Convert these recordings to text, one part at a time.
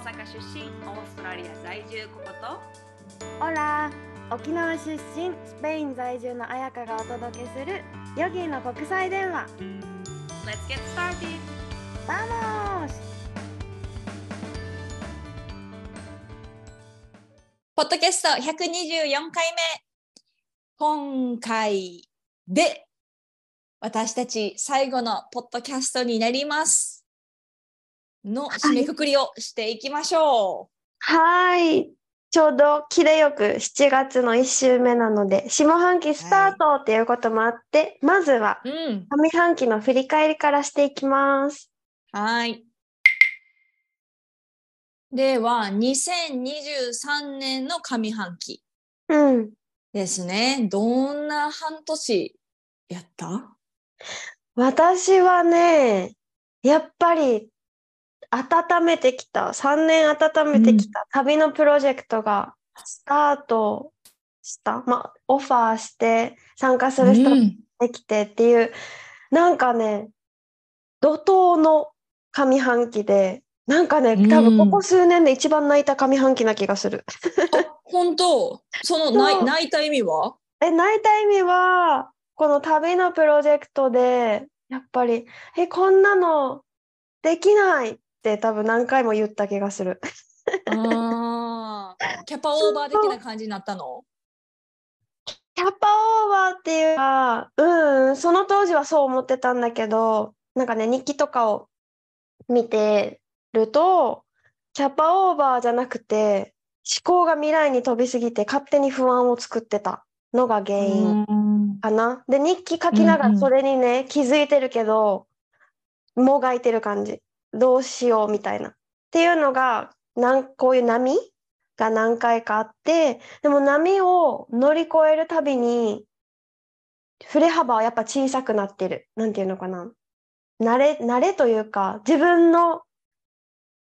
阪出身オーストラリア在住ココと？ Hola 沖縄出身スペイン在住の彩香がお届けするヨギの国際電話。Let's get started! Vamos ポッドキャスト124回目。今回で私たち最後のポッドキャストになりますの締めくくりをしていきましょはい。ちょうど切れよく7月の1週目なので下半期スタートっていうこともあって、まずは。上半期の振り返りからしていきます。はい。では、2023年の上半期。うん。ですね。どんな半年やった？私はねやっぱり温めてきた。3年温めてきた。旅のプロジェクトがスタートした、まあオファーして参加する人がうん。できてっていう、なんかね怒涛の上半期でなんかね多分ここ数年で一番泣いた上半期な気がする。あ、本当？その泣泣いた意味は？え泣いた意味はこの旅のプロジェクトでやっぱりえこんなのできない。って多分何回も言った気がする。あーキャパオーバー的な感じになったの？キャパオーバーっていうかうんその当時はそう思ってたんだけどなんかね日記とかを見てるとキャパオーバーじゃなくて思考が未来に飛びすぎて勝手に不安を作ってたのが原因。うんかな。で、日記書きながうんうんらそれにね、気づいてるけど、もがいてる感じ。どうしようみたいな。っていうのが、なんこういう波が何回かあって、でも波を乗り越えるたびに、振れ幅はやっぱ小さくなってる。なんていうのかな。慣れ、慣れというか、自分の、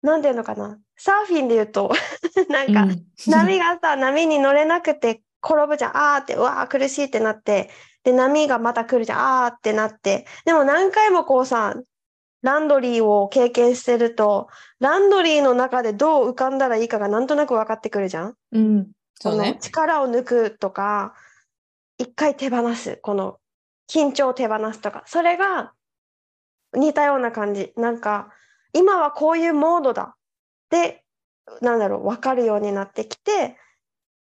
なんていうのかな。サーフィンで言うと、なんか、波がさ、波に乗れなくて転ぶじゃん。あーって、うわー苦しいってなって。で、波がまた来るじゃん。あーってなって。でも何回もこうさ、ランドリーを経験してると、ランドリーの中でどう浮かんだらいいかがなんとなく分かってくるじゃん？うん、そうね。力を抜くとか、一回手放す。この緊張を手放すとか。それが似たような感じ。なんか、今はこういうモードだ。で、なんだろう、分かるようになってきて、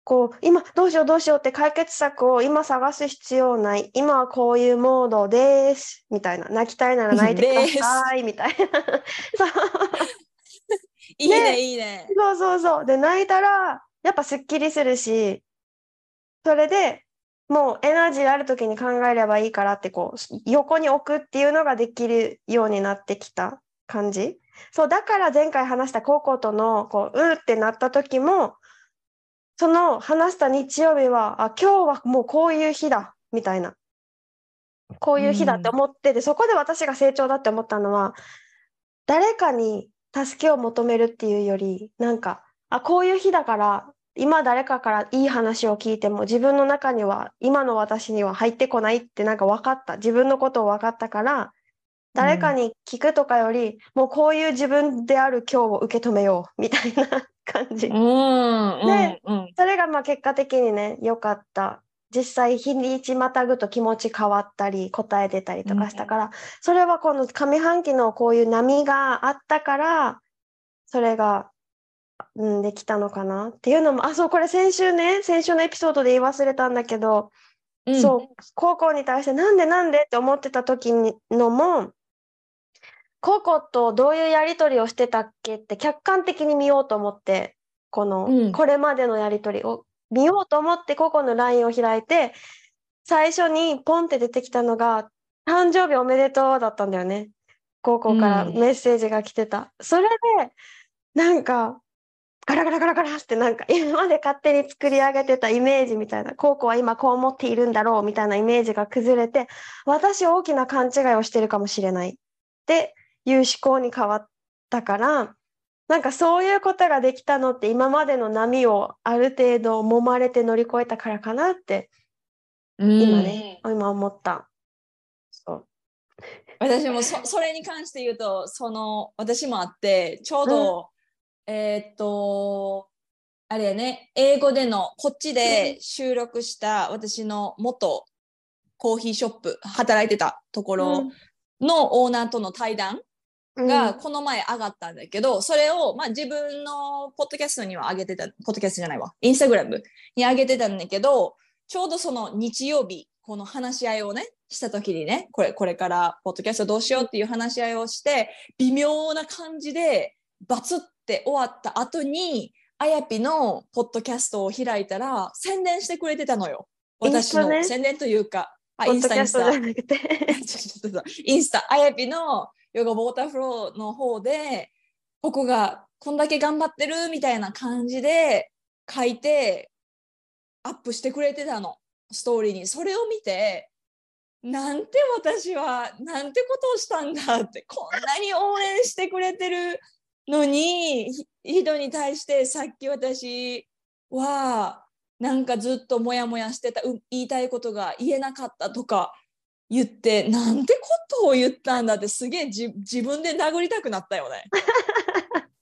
こう、今どうしようどうしようって解決策を今探す必要ない。今はこういうモードです。みたいな。泣きたいなら泣いてください。みたいな。そう いいね、ねいいね。そうそうそう。で、泣いたら、やっぱすっきりするし、それでもうエナジーある時に考えればいいからって、こう、横に置くっていうのができるようになってきた感じ。そう、だから前回話したココとの、こう、うーってなった時も、その話した日曜日は、あ、今日はもうこういう日だ、みたいな。こういう日だって思ってて、そこで私が成長だって思ったのは、誰かに助けを求めるっていうより、なんか、あ、こういう日だから、今誰かからいい話を聞いても自分の中には今の私には入ってこないってなんか分かった。自分のことを分かったから、誰かに聞くとかより、もうこういう自分である今日を受け止めよう みたいな感じう。ん、うん、ねうん。それがまあ結果的にね、良かった。実際日にちまたぐと気持ち変わったり答え出たりとかしたから、それはこの上半期のこういう波があったからそれが、うん、できたのかなっていうのもあそうこれ先週ね先週のエピソードで言い忘れたんだけど、うんそう高校に対してなんでなんでって思ってた時にのも高校とどういうやり取りをしてたっけって客観的に見ようと思ってこの、うん。これまでのやり取りを見ようと思ってココの LINE を開いて最初にポンって出てきたのが「誕生日おめでとう」だったんだよね。高校からうん。メッセージが来てた、それでなんかガラガラガラガラってなんか 今まで勝手に作り上げてたイメージみたいな高校は今こう思っているんだろうみたいなイメージが崩れて私大きな勘違いをしてるかもしれない。っていう思考に変わったからなんかそういうことができたのって今までの波をある程度揉まれて乗り越えたからかなってうん。今ね、今思った。そう。私もそ それに関して言うとその私もあってちょうど、えーっと、あれやね、英語での、こっちで収録した私の元コーヒーショップ、働いてたところのオーナーとの対談うんがこの前上がったんだけど、それを、まあ、自分のポッドキャストには上げてた、ポッドキャストじゃないわ、インスタグラムに上げてたんだけど、ちょうどその日曜日、この話し合いをね、した時にね、これ、これからポッドキャストどうしようっていう話し合いをして、微妙な感じで、バツって終わった後に、あやぴのポッドキャストを開いたら、宣伝してくれてたのよ。私の。宣伝というか、インスタ、インスタ。インスタ、あやぴのヨガウォーターフローの方で、ここがこんだけ頑張ってるみたいな感じで書いて、アップしてくれてたの、ストーリーに。それを見て、なんて私は、なんてことをしたんだって、こんなに応援してくれてるのに、人に対してさっき私は、なんかずっとモヤモヤしてた、言いたいことが言えなかったとか言って、なんてことを言ったんだってすげえじ自分で殴りたくなったよね。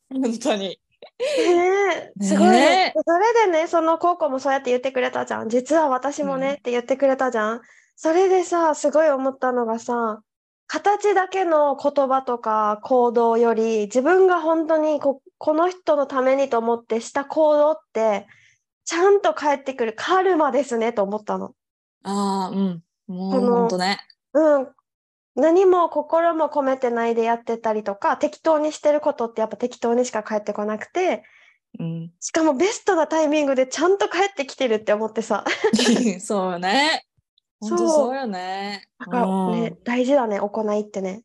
本当に。ねえすごいねね。それでね、その高校もそうやって言ってくれたじゃん。実は私もねうんって言ってくれたじゃん。それでさ、すごい思ったのがさ、形だけの言葉とか行動より、自分が本当にこ、この人のためにと思ってした行動って、ちゃんと返ってくるカルマですねと思ったの。ああ、うん。本当ね。うん。何も心も込めてないでやってたりとか、適当にしてることってやっぱ適当にしか返ってこなくて、うん、しかもベストなタイミングでちゃんと帰ってきてるって思ってさ。そうよね。本当そうよね。だからね、うん大事だね、行いってね。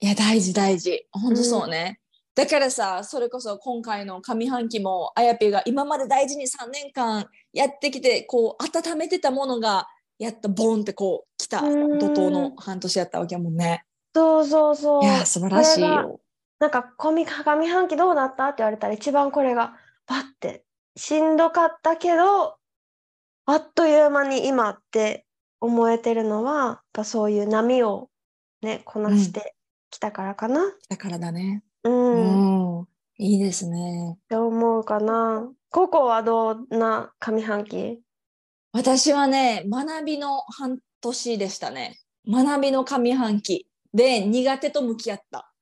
いや、大事大事。本当そうね。だからさ、それこそ今回の上半期も、あやぴが今まで大事に3年間やってきて、こう、温めてたものが、やっとボンってこう、来たうん怒涛の半年やったわけやもんね。そうそうそう。いや、素晴らしいよ。なんか、上半期どうなったって言われたら、一番これが、パッて、しんどかったけど、あっという間に今って思えてるのは、やっぱそういう波をね、こなしてきたからかな。だからだね。うん、っうん。いいですね。て思うかな。ココはどんな上半期？私はね、学びの半年でしたね。学びの上半期で苦手と向き合った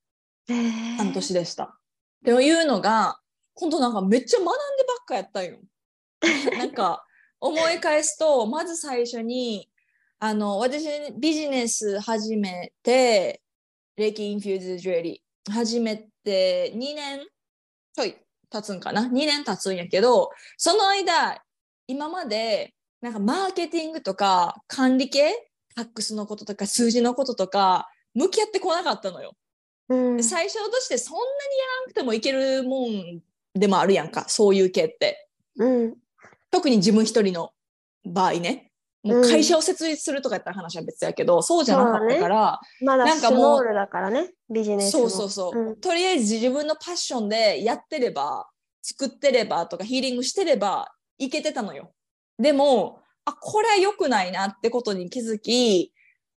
半半年でした。っていうのが、今度なんかめっちゃ学んでばっかやったんよ。なんか思い返すと、まず最初に、あの、私ビジネス始めて、レイキ infused jewelry 始めて2年ちょい経つんかな ?2 年経つんやけど、その間、今までなんかマーケティングとか管理系、 tax のこととか数字のこととか、向き合ってこなかったのよ。うん。で最初としてそんなにやらなくてもいけるもんでもあるやんかそういう系って。うん。特に自分一人の場合ね。もう会社を設立するとかやったら話は別やけど、そうじゃなかったからまだなんかもうスモールだからね、ビジネスそも。うそうそう、うん。とりあえず自分のパッションでやってれば作ってればとかヒーリングしてればいけてたのよでもあこれは良くないなってことに気づき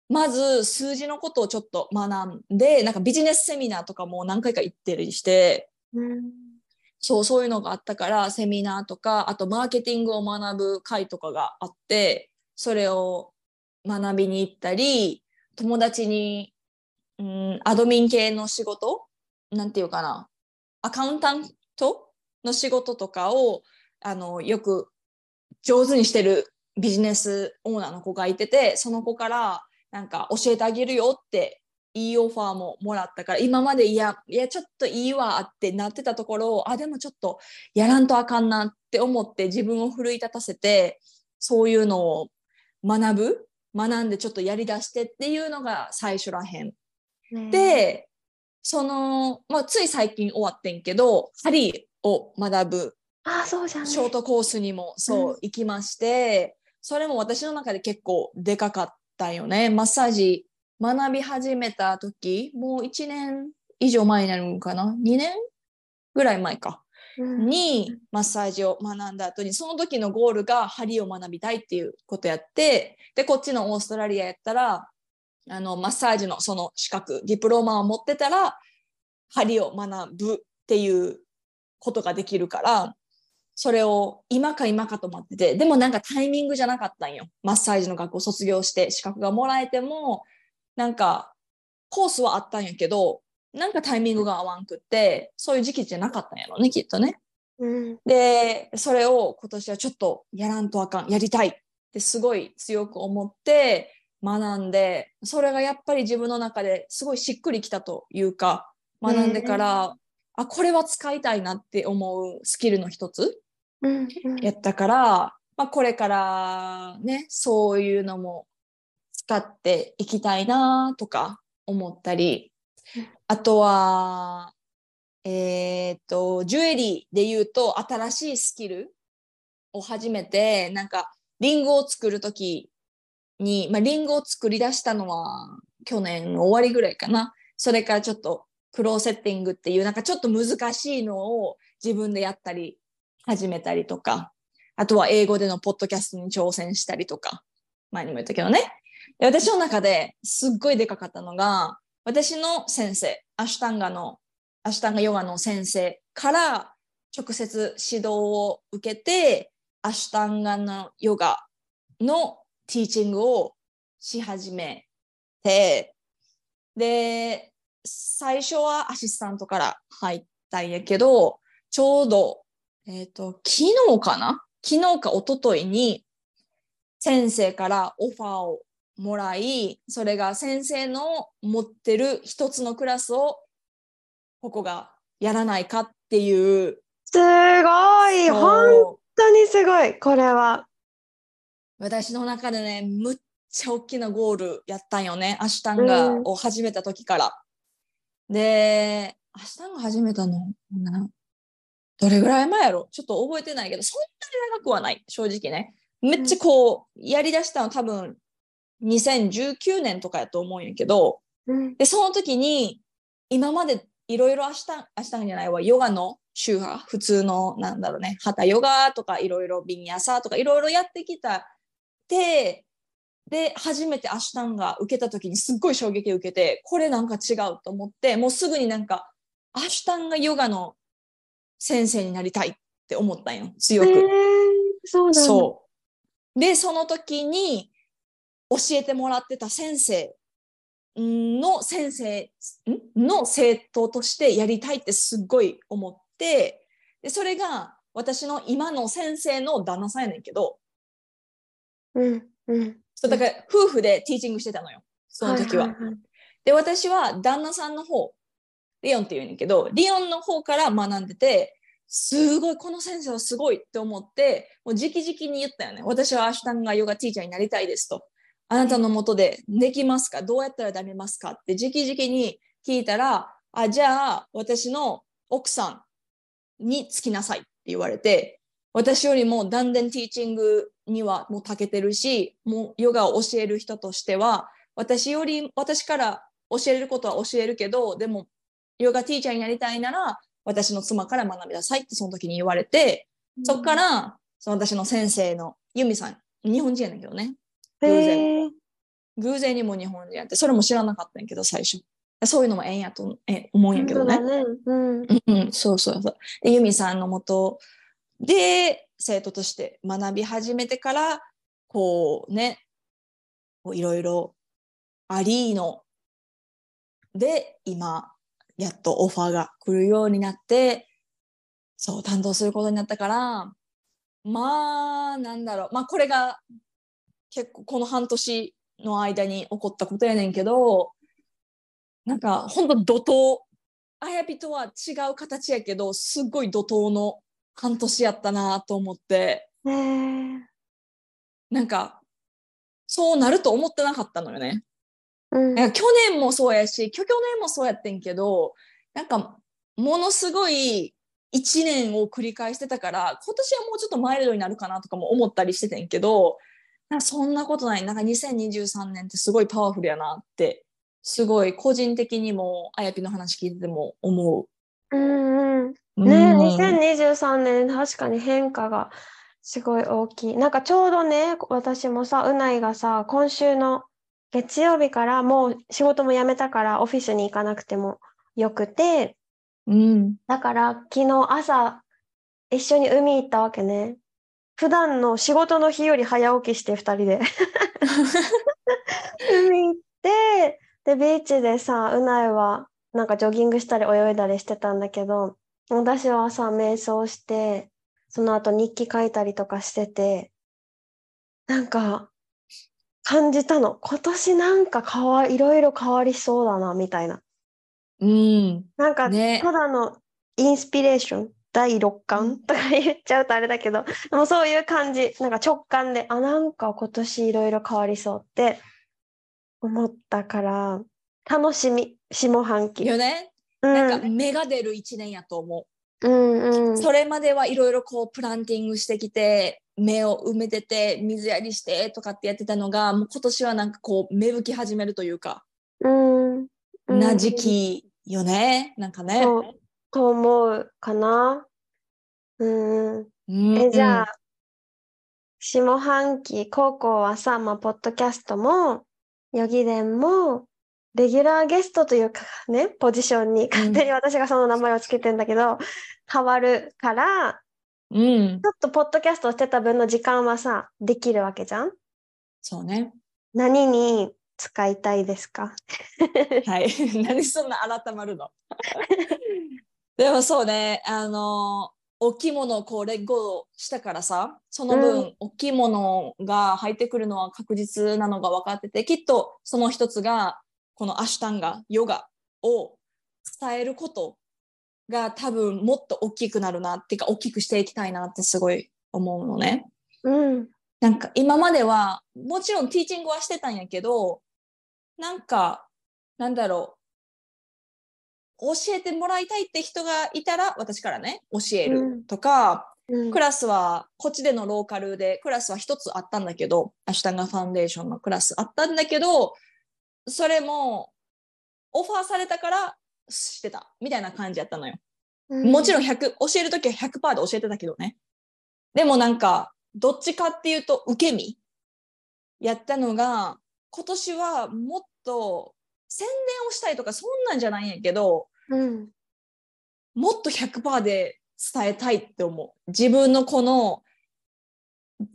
まず数字のことをちょっと学んでなんかビジネスセミナーとかも何回か行ってるりしてうん。そう、そういうのがあったから、セミナーとか、あとマーケティングを学ぶ会とかがあって、それを学びに行ったり、友達に、うん、アドミン系の仕事なんていうかな、アカウンタントの仕事とかを、あの、よく上手にしてるビジネスオーナーの子がいてて、その子から、なんか教えてあげるよっていいオファーももらったから今までいやいやちょっといいわってなってたところをあでもちょっとやらんとあかんなって思って自分を奮い立たせてそういうのを学ぶ学んでちょっとやりだしてっていうのが最初らへん。ねでその、まあ、つい最近終わってんけど針を学ぶあ、そうじゃ。ショートコースにもそう、うん。行きましてそれも私の中で結構でかかったよね。マッサージ学び始めた時もう1年以上前になるのかな。2年ぐらい前か。うん。にマッサージを学んだ後にその時のゴールが針を学びたいっていうことやってでこっちのオーストラリアやったらあのマッサージのその資格ディプローマを持ってたら針を学ぶっていうことができるから、それを今か今かと思ってて、でもなんかタイミングじゃなかったんよ。マッサージの学校卒業して資格がもらえても、なんかコースはあったんやけど、なんかタイミングが合わんくって、そういう時期じゃなかったんやろね、きっとね。うんで、それを今年はちょっとやらんとあかん、やりたいってすごい強く思って学んで、それがやっぱり自分の中ですごいしっくりきたというか、学んでから、あ、これは使いたいなって思うスキルの一つ？やったから、まあ、これからね、そういうのも使っていきたいなとか思ったりうん、あとは、えーっと、ジュエリーで言うと新しいスキルを始めて、なんか、リンゴを作るときに、まあ、リンゴを作り出したのは去年の終わりぐらいかな。それからちょっとクローセッティングっていう、なんかちょっと難しいのを自分でやったり始めたりとか、あとは英語でのポッドキャストに挑戦したりとか、前にも言ったけどね。私の中ですっごいでかかったのが、私の先生、アシュタンガの、アシュタンガヨガの先生から直接指導を受けて、アシュタンガのヨガのティーチングをし始めて、で、最初はアシスタントから入ったんやけど、ちょうどえっ、と、昨日かな？昨日か一昨日に先生からオファーをもらい、それが先生の持ってる一つのクラスをここがやらないかっていう。すごい本当にすごいこれは。私の中でね、むっちゃ大きなゴールやったんよね。アシュタンガうんを始めた時から。で、アシュタンガ始めたの、などれぐらい前やろ？ちょっと覚えてないけど、そんなに長くはない、正直ね。めっちゃこう、やりだしたの多分、2019年とかやと思うんやけど、うん。で、その時に、今までいろいろアシュタン、アシュタンガじゃないわ、ヨガの宗派、普通の、なんだろうね、ハタヨガとか、いろいろビニャサとか、いろいろやってきた。で、で、初めてアシュタンガ受けた時にすっごい衝撃を受けて、これなんか違うと思って、もうすぐになんか、アシュタンガヨガの先生になりたいって思ったんよ、強く。へーそう。そう。で、その時に教えてもらってた先生の先生ん？の生徒としてやりたいってすっごい思って、で、それが私の今の先生の旦那さんやねんけど、うんうん。そうだから夫婦でティーチングしてたのよ、その時は。いいいで、私は旦那さんの方、リオンって言うんやけど、リオンの方から学んでて、すごい、この先生はすごいって思って、もう直々に言ったよね。私はアシュタンガヨガティーチャーになりたいですと。あなたのもとでできますか？どうやったらなれますか？って直々に聞いたら、あ、じゃあ私の奥さんにつきなさいって言われて、私よりも断然ティーチングにはもう長けてるし、もうヨガを教える人としては、私より、私から教えることは教えるけど、でも、ヨガティーチャーになりたいなら、私の妻から学びなさいってその時に言われて、そっか、ら、その私の先生のユミさん、日本人やねんけどね。偶然偶然にも日本人やって、それも知らなかったんやけど、最初。そういうのもええんやとえ思うんやけどねそう。だね。うん。うんうん、そうそうそう。で、ユミさんのもとで、生徒として学び始めてから、こうね、いろいろアリーノで、今、やっとオファーが来るようになって、そう、担当することになったから、まあ、なんだろう。まあ、これが結構この半年の間に起こったことやねんけど、なんか、ほんと怒涛、あやぴとは違う形やけど、すっごい怒涛の半年やったなと思って、へーなんか、そうなると思ってなかったのよね。うんなんか去年もそうやし、去去年もそうやってんけど、なんか、ものすごい一年を繰り返してたから、今年はもうちょっとマイルドになるかなとかも思ったりしててんけど、なんかそんなことない。なんか2023年ってすごいパワフルやなって、すごい個人的にも、あやぴの話聞いてても思うんうん。う。ね、うん2023年確かに変化がすごい大きい。なんかちょうどね、私もさ、うないがさ、今週の月曜日からもう仕事も辞めたからオフィスに行かなくてもよくて、うん。だから昨日朝一緒に海行ったわけね。普段の仕事の日より早起きして二人で 海行ってでビーチでさうないはなんかジョギングしたり泳いだりしてたんだけど私はさ瞑想してその後日記書いたりとかしててなんか感じたの今年なんか変わいろいろ変わりそうだなみたいな。うん。なんか、ねただのインスピレーション、第六感とか言っちゃうとあれだけど、でもそういう感じ、なんか直感で、あ、なんか今年いろいろ変わりそうって思ったから、楽しみ、下半期。よね。うん、なんか芽が出る一年やと思うんうう。ん。それまではいろいろこうプランティングしてきて、芽を埋めてて、水やりしてとかってやってたのが、もう今年はなんかこう芽吹き始めるというか、うん。うんな時期よね。なんかね。と思うかな。うん。うんえ、じゃあ、下半期、高校はさ、まあ、ポッドキャストも、ヨギ伝も、レギュラーゲストというかね、ポジションに勝手に私がその名前をつけてんだけど、変わるから、うんち。ょっとポッドキャストをしてた分の時間はさ、できるわけじゃん？そうね。何に使いたいですか？はい。何そんな改まるの？でもそうね、あの、大きいものをこうレッゴしたからさ、その分、う大きいものが入ってくるのは確実なのが分かってて、きっとその一つが、このアシュタンガ、ヨガを伝えることが多分もっと大きくなるなっていうか、大きくしていきたいなってすごい思うのね。うん。なんか今まではもちろんティーチングはしてたんやけどなんかなんだろう教えてもらいたいって人がいたら私からね教えるうんとか、うんクラスはこっちでのローカルでクラスは一つあったんだけどアシュタンガファンデーションのクラスあったんだけどそれもオファーされたからしてたみたいな感じやったのよ。もちろん100教えるときは100%で教えてたけどね。でもなんか、どっちかっていうと受け身やったのが、今年はもっと宣伝をしたいとかそんなんじゃないんやけど、うん。もっと100%で伝えたいって思う。自分のこの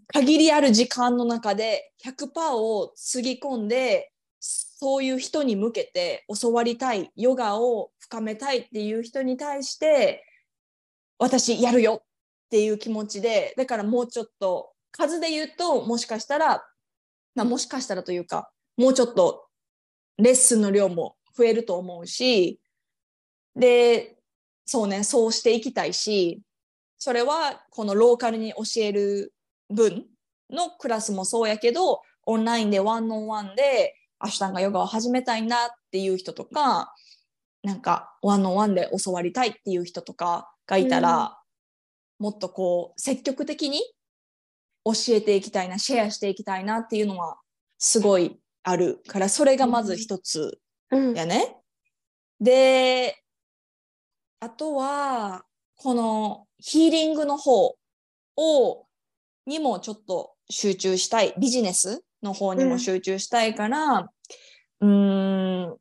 限りある時間の中で100%をつぎ込んで、そういう人に向けて教わりたい、ヨガを深めたいっていう人に対して、私やるよっていう気持ちで、だからもうちょっと数で言うと、もしかしたら、まあ、もしかしたらというか、もうちょっとレッスンの量も増えると思うし、で、そうね、そうしていきたいし、それはこのローカルに教える分のクラスもそうやけど、オンラインでワンオンワンでアシュタンガヨガを始めたいなっていう人とか、なんかワンオンワンで教わりたいっていう人とかがいたら、もっとこう積極的に教えていきたいな、シェアしていきたいなっていうのはすごいあるから、それがまず一つうん。やね。で、あとは、このヒーリングの方を、にもちょっと集中したい。ビジネスの方にも集中したいから、うーん、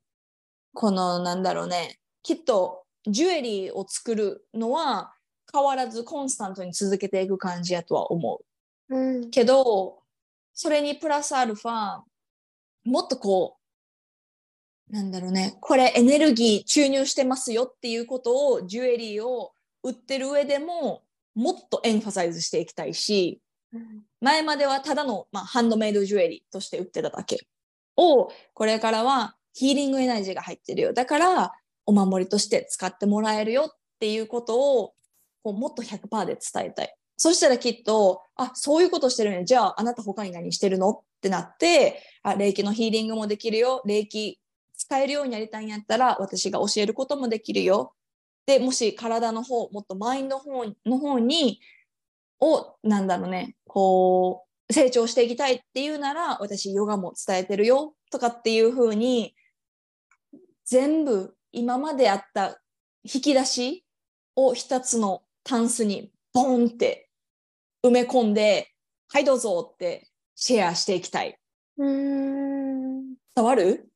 このなんだろうね、きっとジュエリーを作るのは変わらずコンスタントに続けていく感じやとは思う。うん。けど、それにプラスアルファ、もっとこう、なんだろうね、これエネルギー注入してますよっていうことを、ジュエリーを売ってる上でも、もっとエンファサイズしていきたいし、前まではただの、まあ、ハンドメイドジュエリーとして売ってただけを、これからはヒーリングエナジーが入ってるよ。だから、お守りとして使ってもらえるよっていうことを、こうもっと100%で伝えたい。そしたらきっと、あ、そういうことしてるね。じゃあ、あなた他に何してるのってなって、あ、霊気のヒーリングもできるよ。霊気使えるようになりたいんやったら、私が教えることもできるよ。で、もし体の方、もっとマインド方の方に、を、なんだろうね、こう、成長していきたいっていうなら、私ヨガも伝えてるよ。とかっていう風に、全部今まであった引き出しを一つのタンスにボンって埋め込んで、はいどうぞってシェアしていきたい。うん。伝わる、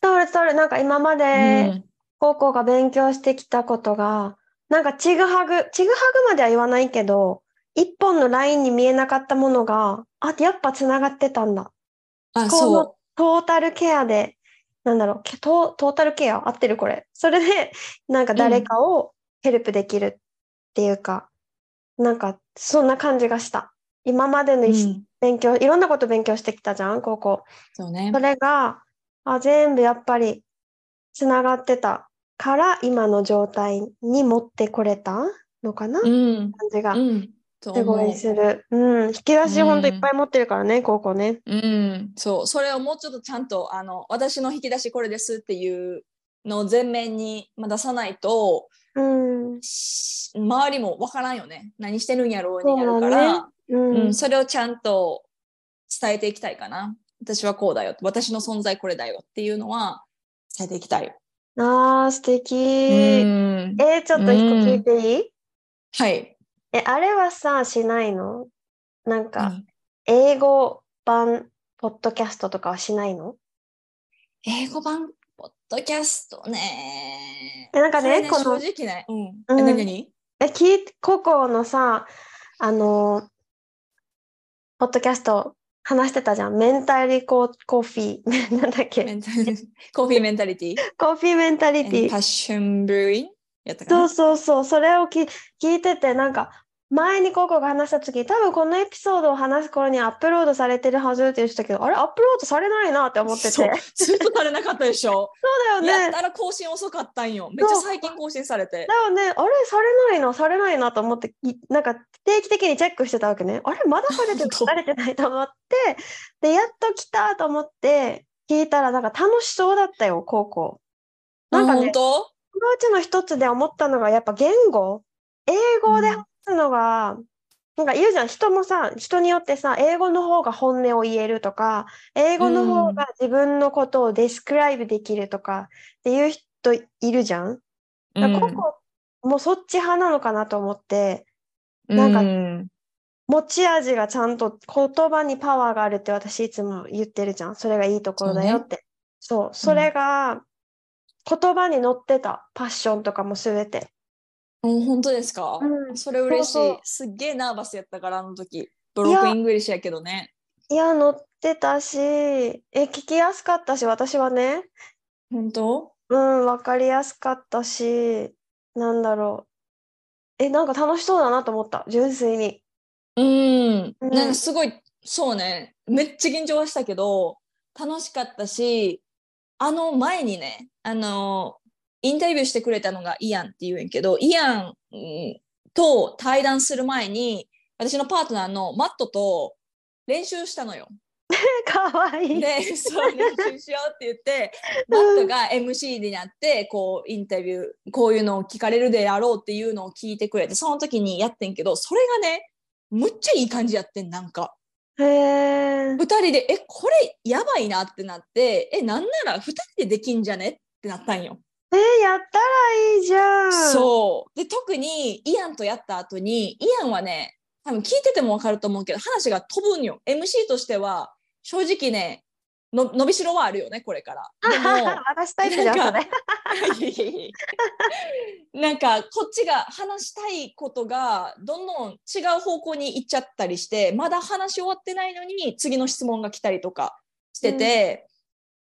伝わる伝わる。なんか今まで、うん高校が勉強してきたことが、なんかちぐはぐ、ちぐはぐまでは言わないけど、一本のラインに見えなかったものが、あ、やっぱつながってたんだ。あ、こそのトータルケアで、なんだろう、けトトータルケア？合ってるこれ。それで、なんか誰かをヘルプできるっていうか、なんかそんな感じがした。今までのう。ん、勉強、いろんなこと勉強してきたじゃん、高校。そうねそ。れが、あ、全部やっぱりつながってたから、今の状態に持ってこれたのかな、うん。感じがうん。とすごいする。うん。引き出しほんといっうんぱい持ってるからね、高校ね。うん、そう、それをもうちょっとちゃんと、あの、私の引き出しこれですっていうのを前面にまあ出さないと、うん。し周りもわからんよね。何してるんやろうになるかだねら、うん。うん、それをちゃんと伝えていきたいかな。私はこうだよ。私の存在これだよっていうのは伝えていきたい。あー、素敵。うん、えーちょっと一個聞いていい、はい。え、あれはさ、しないの？なんか、何英語版ポッドキャストとかはしないの？英語版ポッドキャストね。えなんかねこれこの正直ね。うん。うんえ何？何え、聞い、ココのさ、あのーポッドキャスト話してたじゃん。メンタリココーヒー。なんだっメけンタリコーヒーメンタリティ？コーヒーメンタリティパッ。ションブルーインやったかそうなそうそう。それをき聞いてて、なんか、前にココが話した時、多分このエピソードを話す頃にアップロードされてるはずって言ってたけど、あれ？アップロードされないなって思ってて。そそううずっとされなかったでしょ。だよね。やったら更新遅かったんよ。めっちゃ最近更新されてだ。よね。あれ？されないな、されないなと思って、いなんか定期的にチェックしてたわけね。あれ？まだされてれてないと思って、で、やっと来たと思って、聞いたら、なんか楽しそうだったよ、高校。なんかねあ本、当？そのうちの一つで思ったのが、やっぱ言語。英語で話すのが、なんか言うじゃん、人もさ、人によってさ、英語の方が本音を言えるとか、英語の方が自分のことをデスクライブできるとかっていう人いるじゃん。だからココもうそっち派なのかなと思って、なんかうん持ち味がちゃんと言葉にパワーがあるって私いつも言ってるじゃん。それがいいところだよって。そう、それが言葉に乗ってた。パッションとかもすべて。うん本当ですか、うん。それ嬉しい。そうそう。すっげえナーバスやったからあの時。 broken English やけどね。いや、乗ってたし、え、聞きやすかったし、私はね、本当？うん、わかりやすかったし、なんだろう。え、なんか楽しそうだなと思った。純粋に。うん、うん。なんかすごいそうね。めっちゃ緊張はしたけど楽しかったしあの前にねあのインタビューしてくれたのがイアンって言うんやけどイアンうんと対談する前に私のパートナーのマットと練習したのよ。かわいい。で、そう練習しようって言って、マットが MC になって、こうインタビュー、こういうのを聞かれるであろうっていうのを聞いてくれて、その時にやってんけど、それがね、むっちゃいい感じやってん、なんか。へえ。二人で、え、これやばいなってなって、え、なんなら二人でできんじゃねってなったんよ。えやったらいいじゃん。そう。で、特にイアンとやった後に、イアンはね、多分聞いててもわかると思うけど、話が飛ぶんよ。MC としては、正直ね、の伸びしろはあるよね、これから。でも、私タイプじゃん、そなんか こっちが話したいことがどんどん違う方向に行っちゃったりしてまだ話し終わってないのに次の質問が来たりとかしてて、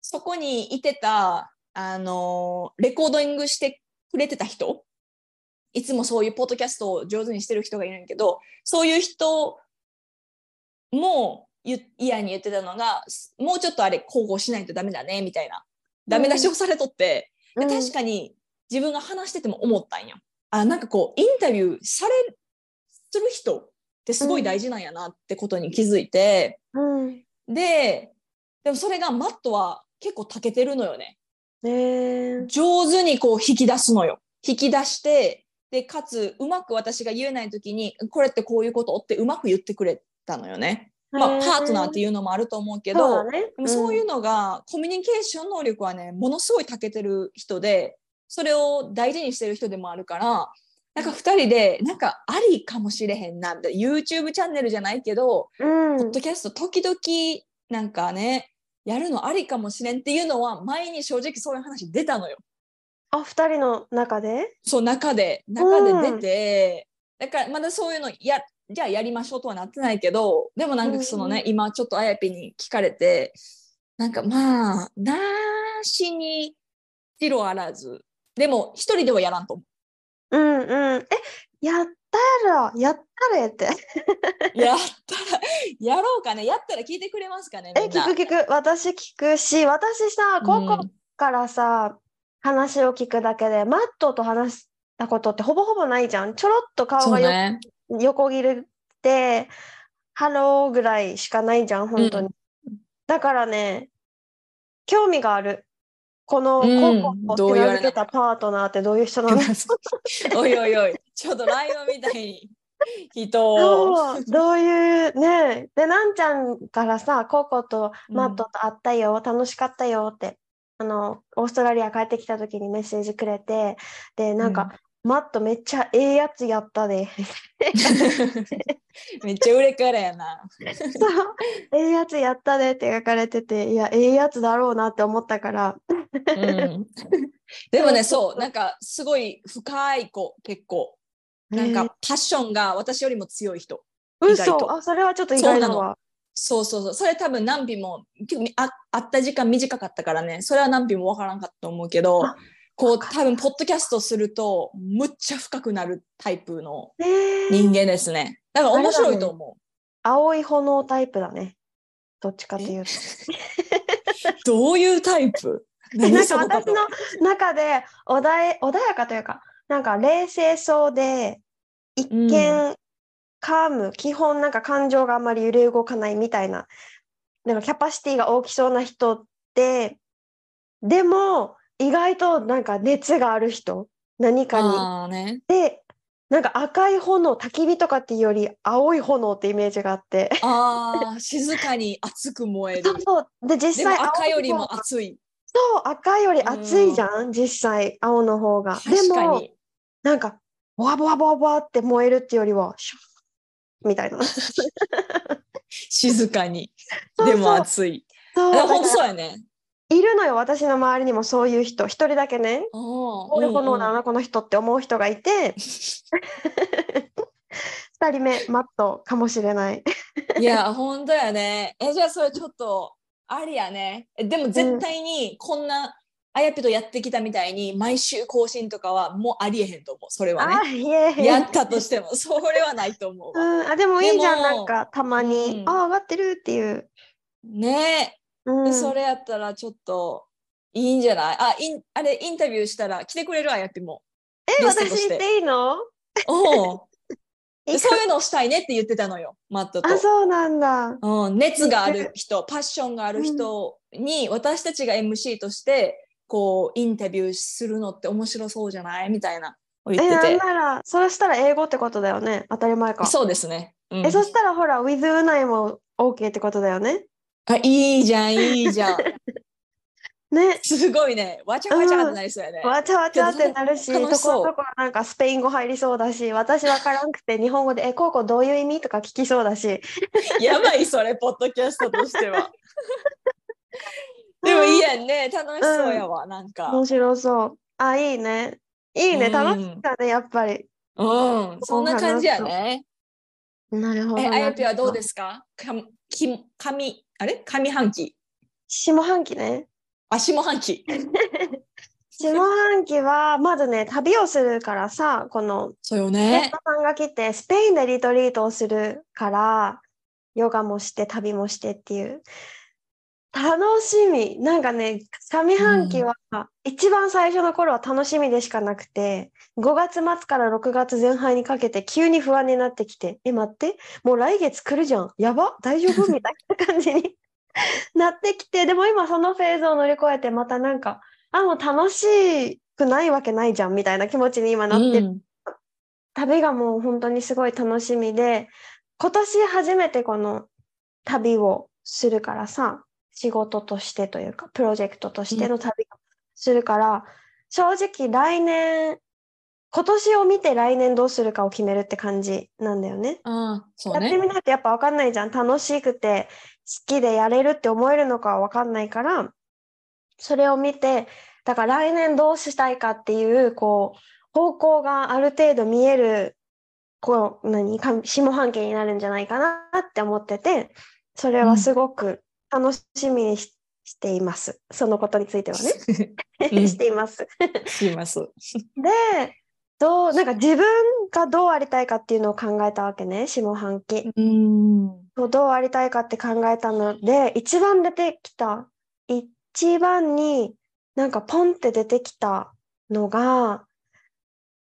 そこにいてたあのレコードイングしてくれてた人いつもそういうポッドキャストを上手にしてる人がいるんやけどそういう人もゆ嫌に言ってたのがもうちょっとあれ広報しないとダメだねみたいなダメ出しをされとって、で確かに自分が話してても思ったんよ。あなんかこうインタビューされする人ってすごい大事なんやなってことに気づいて、うん。ででもそれがマットは結構長けてるのよね。上手にこう引き出すのよ。引き出してでかつうまく私が言えない時にこれってこういうことってうまく言ってくれたのよね。まあ、パートナーっていいうのもあると思うけけど、そういうのが、コミュニケーション能力はねものすごい長けてる人でそれを大事にしてる人でもあるからなんか2人でなんかありかもしれへんなみたいな YouTube チャンネルじゃないけど、うん、ポッドキャスト時々なんかねやるのありかもしれんっていうのは前に正直そういう話出たのよ。あ、二人の中で？そう、中で、中で出て、だからまだそういうのや、じゃあやりましょうとはなってないけど、でもなんかそのね、うん今ちょっとあやぴに聞かれて、なんかまあ、なしに白あらず、でも一人ではやらんと思うんうん。え、やったら、やったれって。う。やったら、やろうかね。やったら聞いてくれますかね、え。聞く聞く。私聞くし、私さ、高校うんからさ、話を聞くだけで、マットと話したことってほぼほぼないじゃん。ちょろっと顔がよ、そうね。横切るって、ハローぐらいしかないじゃん、本当に。だからね、興味がある。このうんココを手なずけたパートナーってどういう人なの？おいおいおい、ちょっとライオンみたいに人を。どういうね。で、なんちゃんからさ、ココとマットと会ったよ、楽しかったよって、あの、オーストラリア帰ってきた時にメッセージくれて、で、なんか、マットめっちゃええやつやったで。めっちゃ売れからやな。そう、ええやつやったでって書かれてて、いや、ええやつだろうなって思ったから、うん、でもね、そうなんかすごい深い子、結構。なんえかパッションが私よりも強い人。嘘あ、それはちょっと意外だそうなわ。そうそうそう。それ多分何日も、あ会った時間短かったからね、それは何日もわからんかったと思うけどあ、こう多分ポッドキャストすると、むっちゃ深くなるタイプの人間ですね。だから面白いと思う。青い炎タイプだね。どっちかというと。どういうタイプ？なんか私の中で穏や穏やかというか、なんか冷静そうで、一見カーム、基本なんか感情があんまり揺れ動かないみたいな、なんかキャパシティが大きそうな人って、でも意外となんか熱がある人、何かに。ね。で、なんか赤い炎、焚き火とかっていうより青い炎ってイメージがあって。ああ、静かに熱く燃えるそう。そう。で、実際赤よりも熱い。そう、赤より熱いじゃん、実際、青の方が。でも、確かに。なんか、ボワボワボワボワって燃えるっていうよりは、シュッみたいな。静かに。そうそうでも熱い。そう、あ本当だからそうやね。いるのよ、私の周りにもそういう人。一人だけね、ここういう炎だな、この人って思う人がいて、二人目、マットかもしれない。いや、本当やね。え、じゃあそれちょっと、ありやね。えでも絶対にこんな、あやぴとやってきたみたいに毎週更新とかはもうありえへんと思う。それはあ、ね。やったとしても、それはないと思ううわ。ん、あ、でもいいじゃん、なんか、たまに。うんあ、上がってるっていう。ねうんえ、それやったらちょっといいんじゃない？あ、インあれ、インタビューしたら来てくれるあやぴも。え、私として言っていいの？お そういうのをしたいねって言ってたのよ、マットと。あ、そうなんだ。うん、熱がある人、パッションがある人に私たちが MC としてこうインタビューするのって面白そうじゃない？みたいな言え、なんってなら、そしたら英語ってことだよね。当たり前かて。。そうですね。うんえ、そしたらほら、with うないも OK ってことだよね。あいいじゃん、いいじゃん。ね。すごいね。わちゃわちゃってなりそうやね。わちゃわちゃってなるし、ところどころなんかスペイン語入りそうだし、私わからんくて日本語で、え、こうこうどういう意味とか聞きそうだし。やばい、それ、ポッドキャストとしては。でもいいやんね。楽しそうやわ、なんか。面白そう。あ、いいね。いいね。うん楽しかね、やっぱり。うん、そんな感じやね。なるほど。え、あやぴはどうですすか？かき上、あれ？上半期下半期ね。あ、下半期。下半期は、まずね、旅をするからさ、この、そうよゲねさんが来て、スペインでリトリートをするから、ヨガもして、旅もしてっていう。楽しみ。なんかね、上半期は、一番最初の頃は楽しみでしかなくて、5月末から6月前半にかけて急に不安になってきて、え、待って、もう来月来るじゃん。やば大丈夫？みたいな感じに なってきて、でも今そのフェーズを乗り越えて、またなんか、あ、もう楽しくないわけないじゃんみたいな気持ちに今なって。るうん旅がもう本当にすごい楽しみで、今年初めてこの旅をするからさ、仕事としてというか、プロジェクトとしての旅をするから、正直来年、今年を見て来年どうするかを決めるって感じなんだよね。ああ、そうやってね。みないとやっぱ分かんないじゃん。楽しくて好きでやれるって思えるのかは分かんないから、それを見てだから来年どうしたいかっていう、こう、方向がある程度見える、こう、何、か下半期になるんじゃないかなって思ってて、それはすごく楽しみにししています。そのことについてはね。うんしています。します。で、どう、なんか自分がどうありたいかっていうのを考えたわけね、下半期。うん。どうありたいかって考えたので、一番出てきた、一番になんかポンって出てきたのが、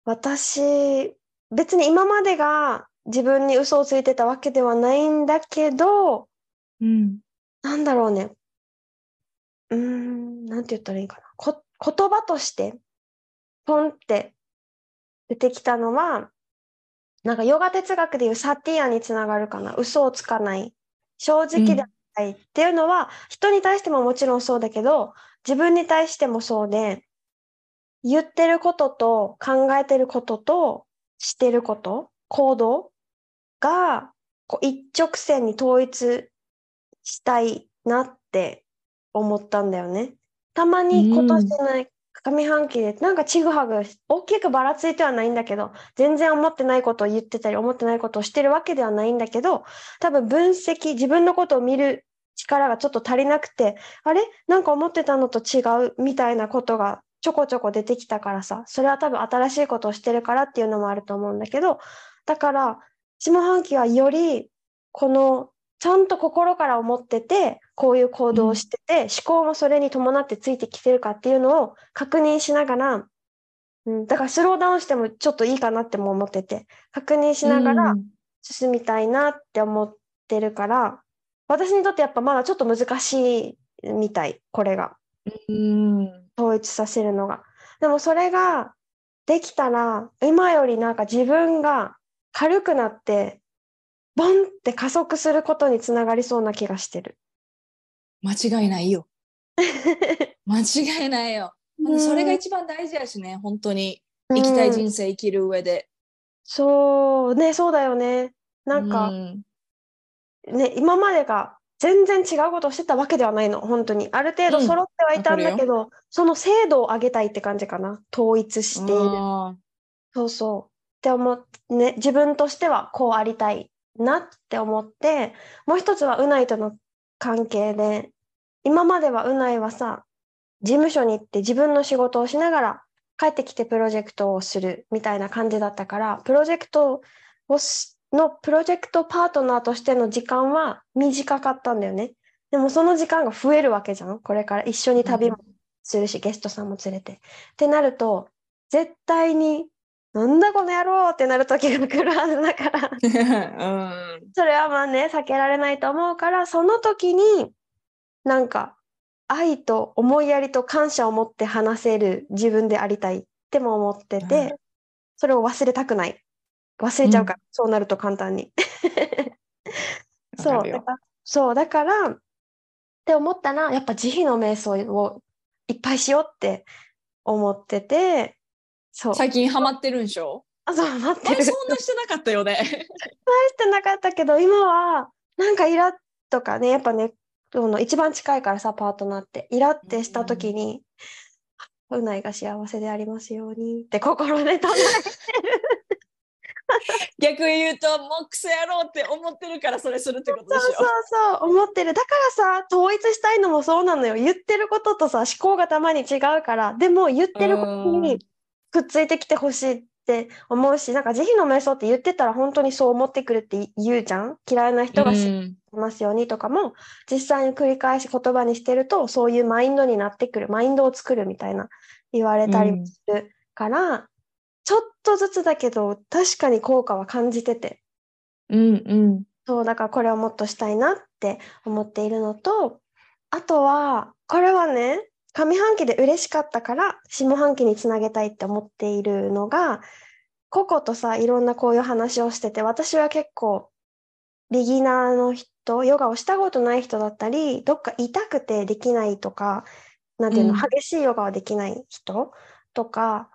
私、別に今までが自分に嘘をついてたわけではないんだけど、うん。なんだろうね。うーん、なんて言ったらいいかな。こ、言葉として、ポンって出てきたのは、なんかヨガ哲学でいうサティアにつながるかな。嘘をつかない。正直でありたいっていうのは、人に対してももちろんそうだけど、自分に対してもそうで、言ってることと考えてることとしてること、行動がこう一直線に統一したいなって思ったんだよね。たまに今年の上半期でなんかちぐはぐ大きくばらついてはないんだけど全然思ってないことを言ってたり思ってないことをしてるわけではないんだけど多分分析自分のことを見る力がちょっと足りなくてあれ？なんか思ってたのと違う？みたいなことがちょこちょこ出てきたからさ。それは多分新しいことをしてるからっていうのもあると思うんだけどだから下半期はよりこのちゃんと心から思っててこういう行動をしてて、思考もそれに伴ってついてきてるかっていうのを確認しながら、うん、だからスローダウンしてもちょっといいかなっても思ってて確認しながら進みたいなって思ってるから、私にとってやっぱまだちょっと難しいみたいこれがうん。統一させるのが。でもそれができたら今よりなんか自分が軽くなってボンって加速することにつながりそうな気がしてる。間違いないよ。間違いないよ。それが一番大事やしね、本当に。生きたいうん人生生きる上で。そうねそうだよね。なんか、うんね今までが全然違うことをしてたわけではないの本当にある程度うん揃ってはいたんだけど、その精度を上げたいって感じかな統一している。あそうそう。って思って、ね、自分としてはこうありたいなって思って、もう一つはうないとの関係で、今まではうないはさ、事務所に行って自分の仕事をしながら帰ってきてプロジェクトをするみたいな感じだったから、プロジェクトをしのプロジェクトパートナーとしての時間は短かったんだよね。でもその時間が増えるわけじゃん。これから一緒に旅もするし、ゲストさんも連れて。ってなると、絶対に、なんだこの野郎ってなる時が来るはずだから、ーうん。それはまあね、避けられないと思うから、その時に、なんか、愛と思いやりと感謝を持って話せる自分でありたいっても思ってて、うんそれを忘れたくない。忘れちゃうから、そうなると簡単に。そう、だから、そう、だから、って思ったら、やっぱ慈悲の瞑想をいっぱいしようって思ってて、そう。最近ハマってるんでしょ？あ、そう、待って前る。そんなしてなかったよね。してなかったけど、今は、なんかイラッとかね、やっぱね、その一番近いからさ、パートナーって、イラってした時に、うないが幸せでありますようにって心で唱え逆に言うと、もうクソ野郎って思ってるからそれするってことでしょ。そうそうそう思ってるだからさ統一したいのもそうなのよ言ってることとさ思考がたまに違うからでも言ってることうんにくっついてきてほしいって思うしなんか慈悲の瞑想って言ってたら本当にそう思ってくるって言うじゃん？嫌いな人が知ってうん。ますようにとかも実際に繰り返し言葉にしてるとそういうマインドになってくるマインドを作るみたいな言われたりもするから、ちょっとずつだけど確かに効果は感じてて。うんうん。そうだからこれをもっとしたいなって思っているのとあとはこれはね上半期で嬉しかったから下半期につなげたいって思っているのがココとさいろんなこういう話をしてて私は結構ビギナーの人ヨガをしたことない人だったりどっか痛くてできないとかなんていうの、うん激しいヨガはできない人？とか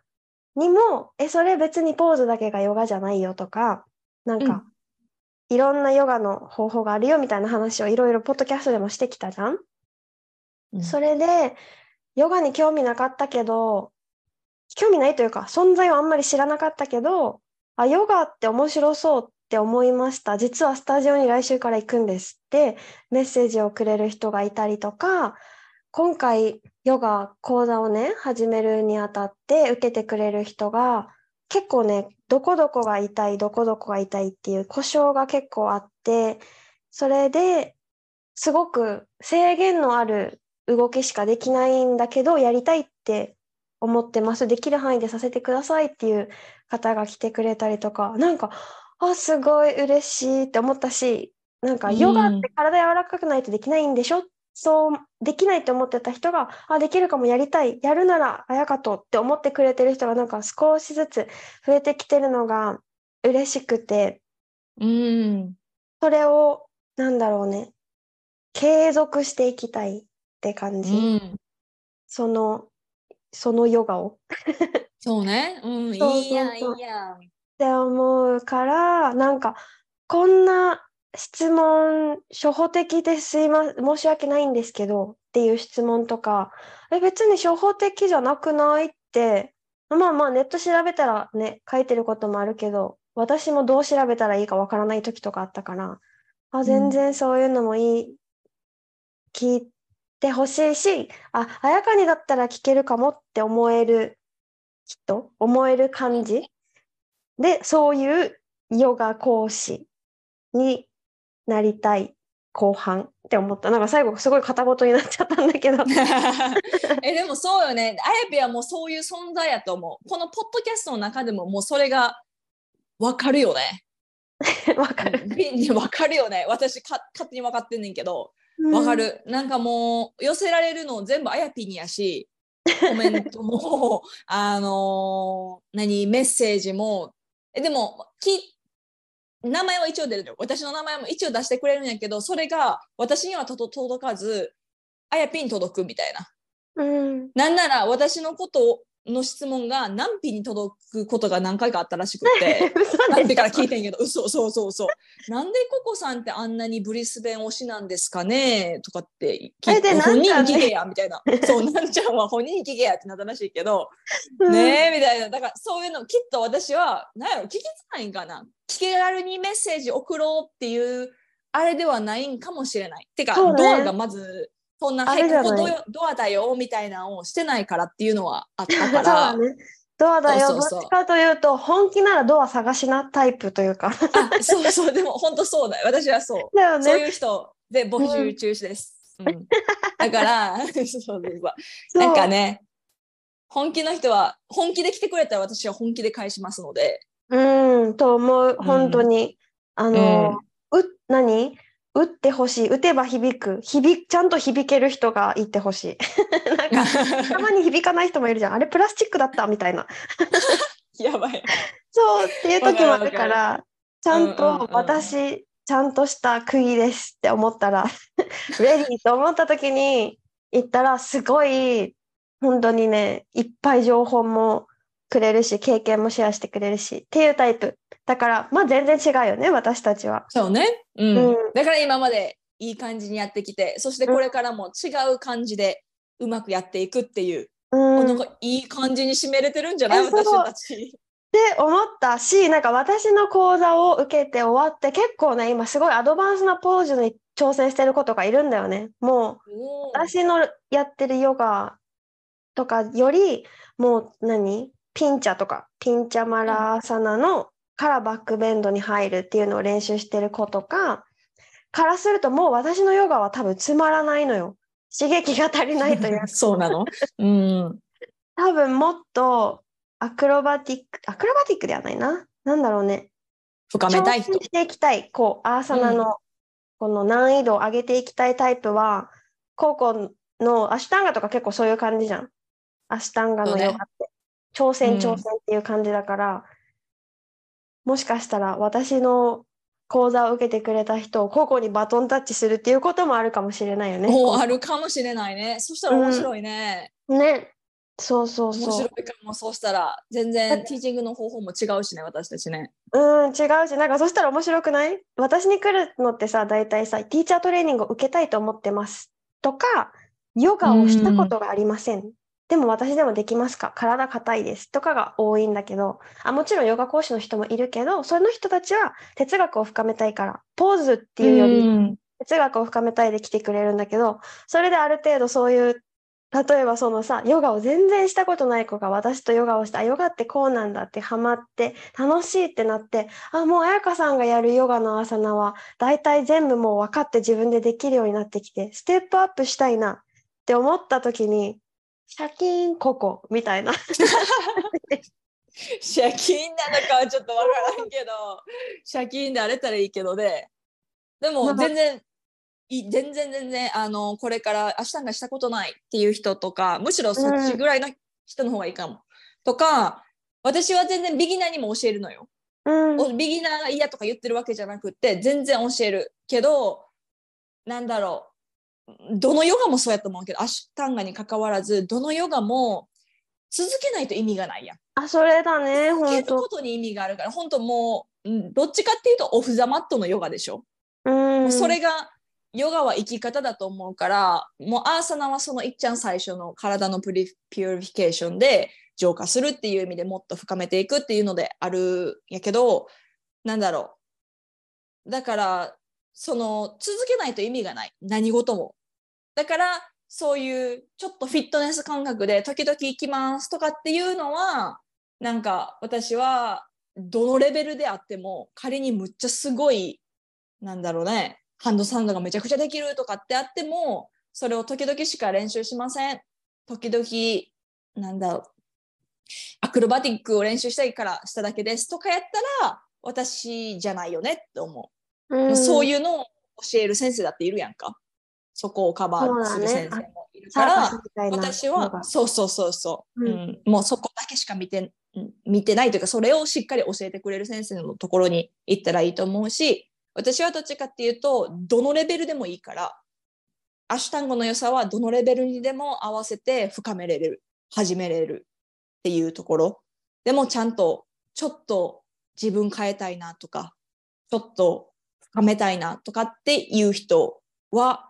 にもえそれ別にポーズだけがヨガじゃないよとかなんか、いろんなヨガの方法があるよみたいな話をいろいろポッドキャストでもしてきたじゃん。うんそれでヨガに興味なかったけど、興味ないというか、存在をあんまり知らなかったけど、あ、ヨガって面白そうって思いました。実はスタジオに来週から行くんですって、メッセージをくれる人がいたりとか、今回ヨガ講座をね、始めるにあたって受けてくれる人が、結構ね、どこどこが痛い、どこどこが痛いっていう故障が結構あって、それですごく制限のある動きしかできないんだけど、やりたいって思ってます。できる範囲でさせてくださいっていう方が来てくれたりとか、なんか、あ、すごい嬉しいって思ったし、なんか、うんヨガって体柔らかくないとできないんでしょ？そう、できないと思ってた人が、あ、できるかもやりたい。やるなら、あやかとって思ってくれてる人がなんか少しずつ増えてきてるのが嬉しくて、うん。それを、なんだろうね、継続していきたいって感うじ。ん。その、そのヨガを。そうね。うん。いいやん、いいやん。って思うから、なんか、こんな質問、初歩的ですいま、申し訳ないんですけど、っていう質問とか、え、別に初歩的じゃなくないって、まあまあネット調べたらね、書いてることもあるけど、私もどう調べたらいいかわからない時とかあったから、あ、全然そういうのもいい、聞いてほしいし、あ、あやかにだったら聞けるかもって思える人、思える感じ。で、そういうヨガ講師になりたい後半って思った。なんか最後すごい片言になっちゃったんだけど。えでもそうよね。あやぴはもうそういう存在やと思う。このポッドキャストの中でももうそれがわかるよね。わかる。うんわかるよね。私か勝手に分かってんねんけど、わかる。なんかもう寄せられるの全部あやぴにやし、コメントも、あのー何、メッセージも、えでも、き名前は一応出る。私の名前も一応出してくれるんやけど、それが私にはとと届かず、あやぴに届くみたいな。うん。なんなら私のことの質問が何品に届くことが何回かあったらしくって。嘘何品から聞いてんけど、嘘、そうそうそう。なんでココさんってあんなにブリスベン推しなんですかねとかって聞いて、本ね人聞けや、みたいな。そう、なんちゃんは本人聞けやってなったらしいけど、うんねえ、みたいな。だからそういうのきっと私は、なんやろ、聞きづらいんかな。聞き軽にメッセージ送ろうっていう、あれではないんかもしれない。てか、ねドアがまず、そんな、はい、ここドアドアだよ、みたいなのをしてないからっていうのはあったから だ。ね。ドアだよ。そうそうそうどっちかというと、本気ならドア探しなタイプというか。あ、そうそう、でも本当そうだよ。私はそう。だよね。そういう人で募集中止です。うん だから、そうそうそうそうなんかね、本気の人は、本気で来てくれたら私は本気で返しますので。うん、と思う。本当に。あの、う、何？打ってほしい。打てば響く。響、ちゃんと響ける人がいてほしい。なんか、たまに響かない人もいるじゃん。あれプラスチックだった？みたいな。やばい。そうっていう時もあるかわら、ちゃんうんうんとうん私、ちゃんとした釘ですって思ったら、レディーと思った時に行ったら、すごい、本当にね、いっぱい情報もくれるし、経験もシェアしてくれるし、っていうタイプ。だから、まあ全然違うよね、私たちは。そうね。うん。うんだから今までいい感じにやってきて、そしてこれからも違う感じでうまくやっていくっていう、うん。っなんかいい感じに締めれてるんじゃない？私たち。て思ったし、なんか私の講座を受けて終わって、結構ね、今すごいアドバンスなポーズに挑戦してる子とかいるんだよね。もう、私のやってるヨガとかよりもう何？ピンチャとかピンチャマラーサナのからバックベンドに入るっていうのを練習してる子とかからするともう私のヨガは多分つまらないのよ刺激が足りないという そうなの？うん。多分もっとアクロバティックアクロバティックではないななんだろうね深めたい人。していきたい、こう、アーサナの、この難易度を上げていきたいタイプは、高校のアシュタンガとか結構そういう感じじゃん。アシュタンガのヨガって。挑戦、うん挑戦っていう感じだから、もしかしたら私の講座を受けてくれた人を高校にバトンタッチするっていうこともあるかもしれないよね。あるかもしれないね。そしたら面白いね。ね。そうそう面そう白。いかも。そうしたら全然ティーチングの方法も違うしね、私たちね。うん、違うし、なんかそしたら面白くない？私に来るのってさ、大体さ、ティーチャートレーニングを受けたいと思ってますとか、ヨガをしたことがありません。でも私でもできますか？体硬いですとかが多いんだけどあ、もちろんヨガ講師の人もいるけど、その人たちは哲学を深めたいから、ポーズっていうよりん。哲学を深めたいで来てくれるんだけど、それである程度そういう、例えばそのさ、ヨガを全然したことない子が私とヨガをして、あ、ヨガってこうなんだってハマって、楽しいってなって、あ、もう彩香さんがやるヨガのアサナは、大体全部もう分かって自分でできるようになってきて、ステップアップしたいなって思った時に、シャキーンここみたいな。借金なのかはちょっとわからんけど。借金で荒れたらいいけどねでもまあ全然い全然全然あのこれから明日がしたことないっていう人とかむしろそっちぐらいの人の方がいいかも、とか私は全然ビギナーにも教えるのよ、うん。おビギナーが嫌とか言ってるわけじゃなくって全然教えるけどなんだろうどのヨガもそうやと思うけどアシュタンガに関わらずどのヨガも続けないと意味がないやん。あ、それだね、続ける本当ことに意味があるから本当もううんどっちかっていうと off the mat のヨガでしょ、うん。それがヨガは生き方だと思うからもうアーサナはそのいっちゃん最初の体のプリ purification で浄化するっていう意味でもっと深めていくっていうのであるんやけどなんだろう。だからその続けないと意味がない。何事もだからそういうちょっとフィットネス感覚で時々行きますとかっていうのはなんか私はどのレベルであっても仮にむっちゃすごいなんだろうねハンドサンドがめちゃくちゃできるとかってあってもそれを時々しか練習しません。時々なんだろうアクロバティックを練習したいからしただけですとかやったら私じゃないよねって思う、うん、そういうのを教える先生だっているやんかそこをカバーする先生もいるから、サーカスみたいな私はそうそうそうそう、うん。うん。もうそこだけしか見てうん。見てないというかそれをしっかり教えてくれる先生のところに行ったらいいと思うし私はどっちかっていうとどのレベルでもいいからアシュタンゴの良さはどのレベルにでも合わせて深めれる始めれるっていうところ。でもちゃんとちょっと自分変えたいなとかちょっと深めたいなとかっていう人は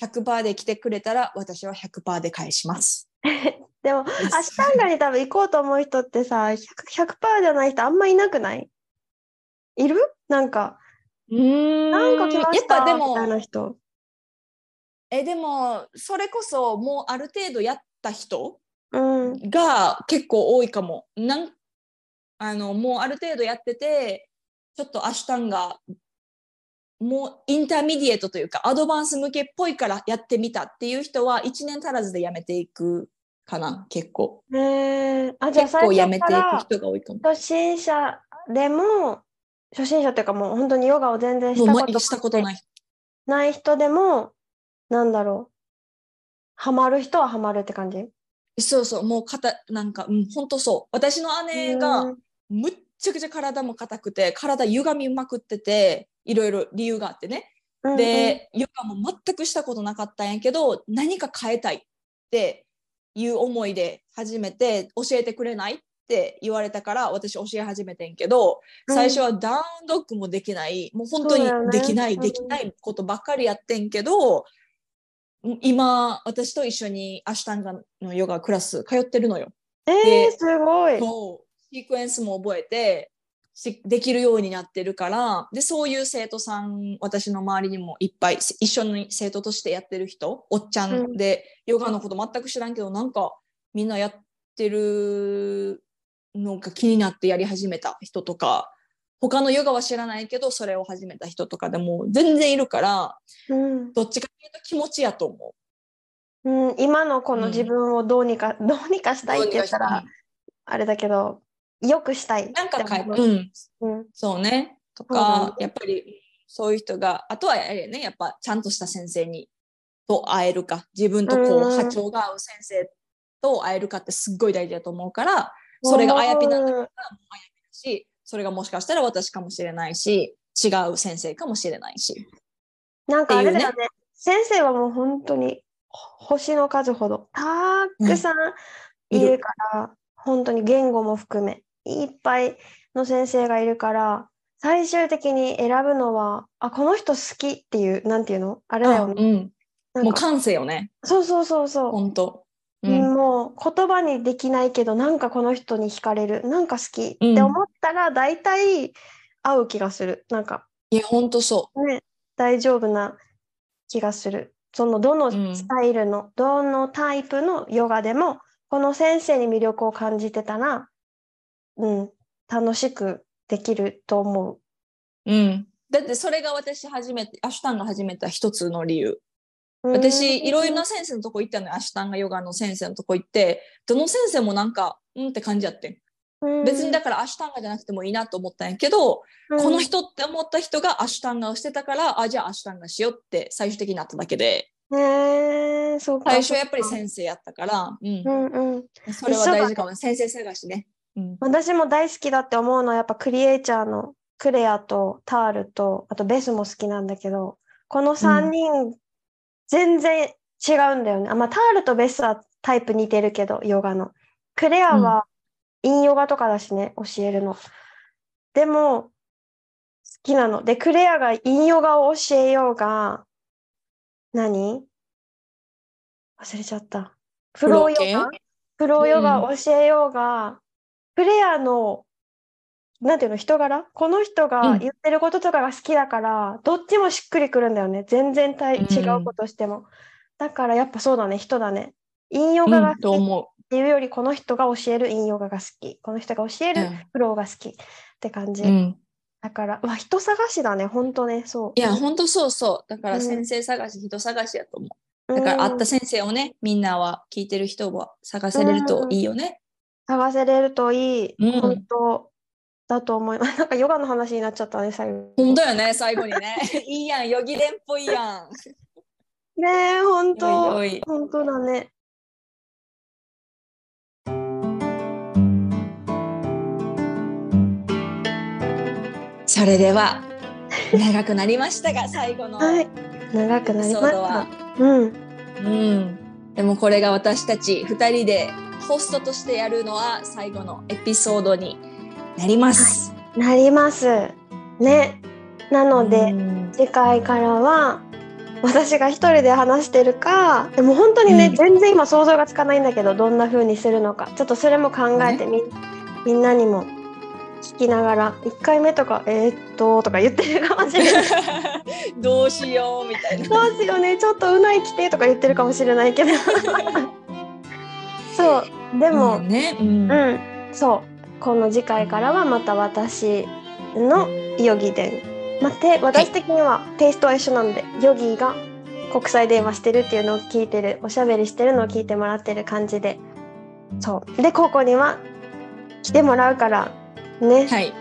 100%で来てくれたら私は100%で返します。でも、アシュタンガに多分行こうと思う人ってさ、100%, 100じゃない人あんまいなくない？いる？なんか、うーんなんか来まやした？っぱでみたいなも人。えでもそれこそもうある程度やった人？うん。が結構多いかも。なんあのもうある程度やっててちょっとアシュタンがもう intermediate というか advance 向けっぽいからやってみたっていう人は1年足らずでやめていくかな結構。へえあ、じゃあ結構最やめていく人が多いかも。初心者でも、初心者っていうかもう本当にヨガを全然したことましたことない。ない人でも、なんだろう。ハマる人はハマるって感じ？そうそう。もうかたなんかうん本当そう。私の姉が、うんむっちゃくちゃ体も硬くて体歪みまくってていろいろ理由があってね、うんでヨガも全くしたことなかったんやけど何か変えたいっていう思いで始めて教えてくれないって言われたから私教え始めてんけどうん。最初はダウンドッグもできない。もう本当にできない、うん。できないことばっかりやってんけど今私と一緒にアシュタンガのヨガクラス通ってるのよ。えでー、すごい。そうシークエンスも覚えてしできるようになってるからでそういう生徒さん私の周りにもいっぱい一緒に生徒としてやってる人おっちゃんで、ヨガのこと全く知らんけどなんかみんなやってるのが気になってやり始めた人とか他のヨガは知らないけどそれを始めた人とかでも全然いるからうん。どっちかっていうと気持ちやと思う。うん、今のこのうん自分をどうにか、どうにかしたいって言ったらあれだけどよくしたい。なんか変えって思うん、うん。そうね。とかね、やっぱりそういう人が、あとはやはりね、やっぱちゃんとした先生にと会えるか、自分とこうんう波長が合う先生と会えるかってすっごい大事だと思うから、それがあやぴなんだったらもうあやぴだし、それがもしかしたら私かもしれないし、違う先生かもしれないし。なんかあれだよね。先生はもう本当にほ星の数ほど。たくさんいるから、本当に言語も含めいっぱいの先生がいるから最終的に選ぶのはあこの人好きっていうなんていうの？あれだよね、うん。もう感性よね。そうそうそうそう。本当。ううん。ん。もう言葉にできないけどなんかこの人に惹かれる。なんか好きうん。って思ったら大体合う気がする。なんか。いや、本当そね。大丈夫な気がする。そのどのうん。スタイルの、どのタイプのヨガでもこの先生に魅力を感じてたらうん楽しくできると思う。う。うん。だってそれが私初めて、アシュタンが始めた一つの理由。うん私、いろいろな先生のとこ行ったのよ。アシュタンがヨガの先生のとこ行って、どの先生もなんか、うんって感じやってん。うん別にだからアシュタンガじゃなくてもいいなと思ったんやけど、うんこの人って思った人がアシュタンガをしてたから、あ、じゃあアシュタンガしようって最終的になっただけで、へえそうか最初はやっぱり先生やったから、うんう。んうんそれは大事かもね。先生探しね。うん。私も大好きだって思うのはやっぱクリエイチャーのクレアとタールとあとベスも好きなんだけどこの3人全然違うんだよね、あまあタールとベスはタイプ似てるけどヨガの。クレアはインヨガとかだしね教えるの。でも好きなの。でクレアがインヨガを教えようが何？忘れちゃった。フローヨガ？フローヨガを教えようが、プレイヤーの、なんていうの、人柄？この人うんが言ってることとかが好きだから、どっちもしっくりくるんだよね。全然違うことしても。だからやっぱそうだね、人だね。引用うん、画が好きっていうより、この人が教える引用画が好き。この人が教えう。るフローが好きって感じ。うん。うんだから、うわ、人探しだね、ほんとね、そう。いや、ほんとそうそう。だからうん先生探し、人探しやと思う。うんだから会った先生をね、みんなは聞いてる人は探せれるといいよね。探せれるといい。うん本当だと思います。なんかヨガの話になっちゃったね、最後。ほんとよね、最後にね。いいやん、ヨギ伝っぽいやん。ねえ、本当。本当だね。それでは、長くなりましたが、最後のはい。長くなりました。。うん。うん。でもこれが私たち2人でホストとしてやるのは最後のエピソードになります。なります。ね。なので、うん次回からは、私が一人で話してるか、でも本当にね、うん全然今想像がつかないんだけど、どんな風にするのか。ちょっとそれも考えてみ、みんなにも聞きながら、1回目とか、えーっと、とか言ってるかもしれない。どうしようみたいな。どうしようね、ちょっとうない来てとか言ってるかもしれないけど。そう、でも、うんね、うんうん、そう。この次回からはまた私のヨギ伝。待って、私的にはテイストは一緒なんで、ヨギが国際電話してるっていうのを聞いてる、おしゃべりしてるのを聞いてもらってる感じで。そう。で、ここには来てもらうから、ね。はい。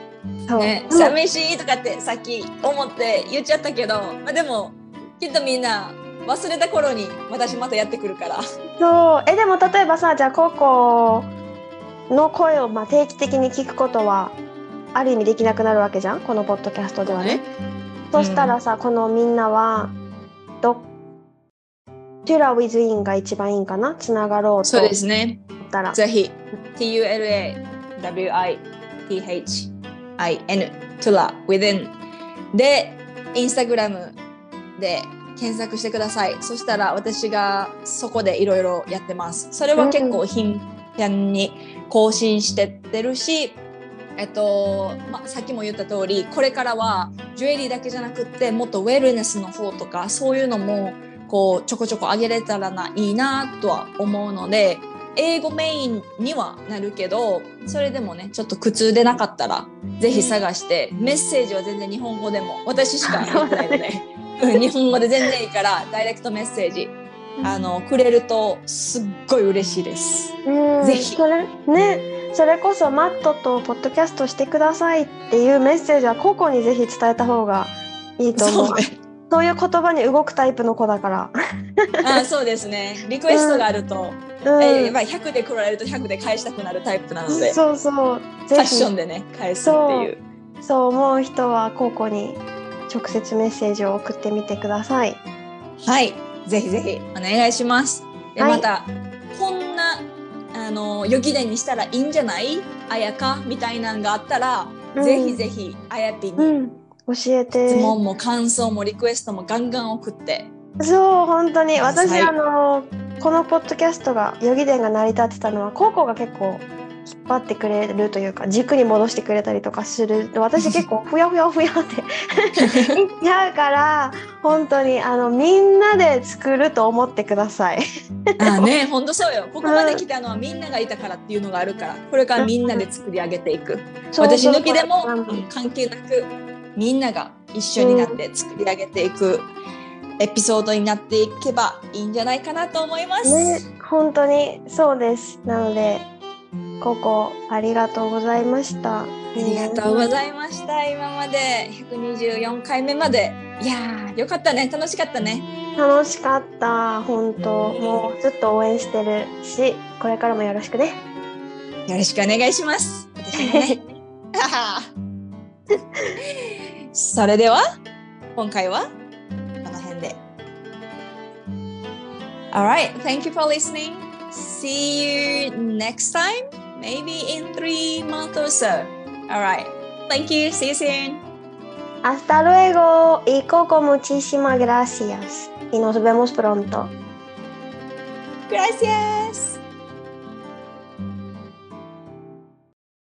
そう。ね、寂しいとかってさっき思って言っちゃったけど、まあ、でもきっとみんな忘れた頃に私またやってくるから。そう。え、でも例えばさ、じゃあココの声をまあ定期的に聞くことは、ある意味できなくなるわけじゃん？このポッドキャストではね。そしたらさ、このみんなは、ど、トゥラウィズインが一番いいんかな？つながろうとそうですね。ぜひ THIN トゥラ within でインスタグラムで検索してください。そしたら私がそこでいろいろやってます。それは結構頻繁に更新してってるし、えっと、まあ、さっきも言った通り、これからはジュエリーだけじゃなくって、もっとウェルネスの方とか、そういうのもこうちょこちょこ上げれたらないいなとは思うので、英語メインにはなるけど、それでもね、ちょっと苦痛でなかったら、ぜひ探して、メッセージは全然日本語でも、私しか言ってないので、うん日本語で全然いいから、ダイレクトメッセージ、あの、くれると、すっごい嬉しいです。うん。ぜひ。それねそれこそマットとポッドキャストしてくださいっていうメッセージは個々にぜひ伝えた方がいいと思う。そうね。そういう言葉に動くタイプの子だから、あそうですね。リクエストがあると、うん。えーまあ、100で来られると100で返したくなるタイプなので、フそうそう。ぜァッションひでね、返すっていう。そう。思う人は個々に直接メッセージを送ってみてください。はい、ぜひぜひお願いします。で、はい。また、こんな、あの、予期伝にしたらいいんじゃない？あやか？みたいなんがあったら、うん。ぜひぜひ、あやぴにうん教えて。質問も感想もリクエストもガンガン送って、そう本当に。私、はいあのこのポッドキャストがヨギ伝が成り立ってたのはコウコが結構引っ張ってくれるというか軸に戻してくれたりとかする。私結構ふやふやふやって。いっちゃうから本当にあのみんなで作ると思ってください。あね、本当そうよ。ここまで来たのはみんながいたからっていうのがあるから、これからみんなで作り上げていく。私抜きでも関係なく、みんなが一緒になって作り上げていくエピソードになっていけばいいんじゃないかなと思います。ね、本当にそうです。なので、ココありがとうございました。あありがとうございました。今まで124回目まで。いやー、よかったね。楽しかったね。楽しかった。本当、もうずっと応援してるし、これからもよろしくね。よろしくお願いします。私もね。それでは、今回はこの辺で。Alright, thank you for listening. See you next time, maybe in three months or so. Alright, thank you. See you soon. Hasta luego y Coco, muchísimas gracias. Y nos vemos pronto. Gracias.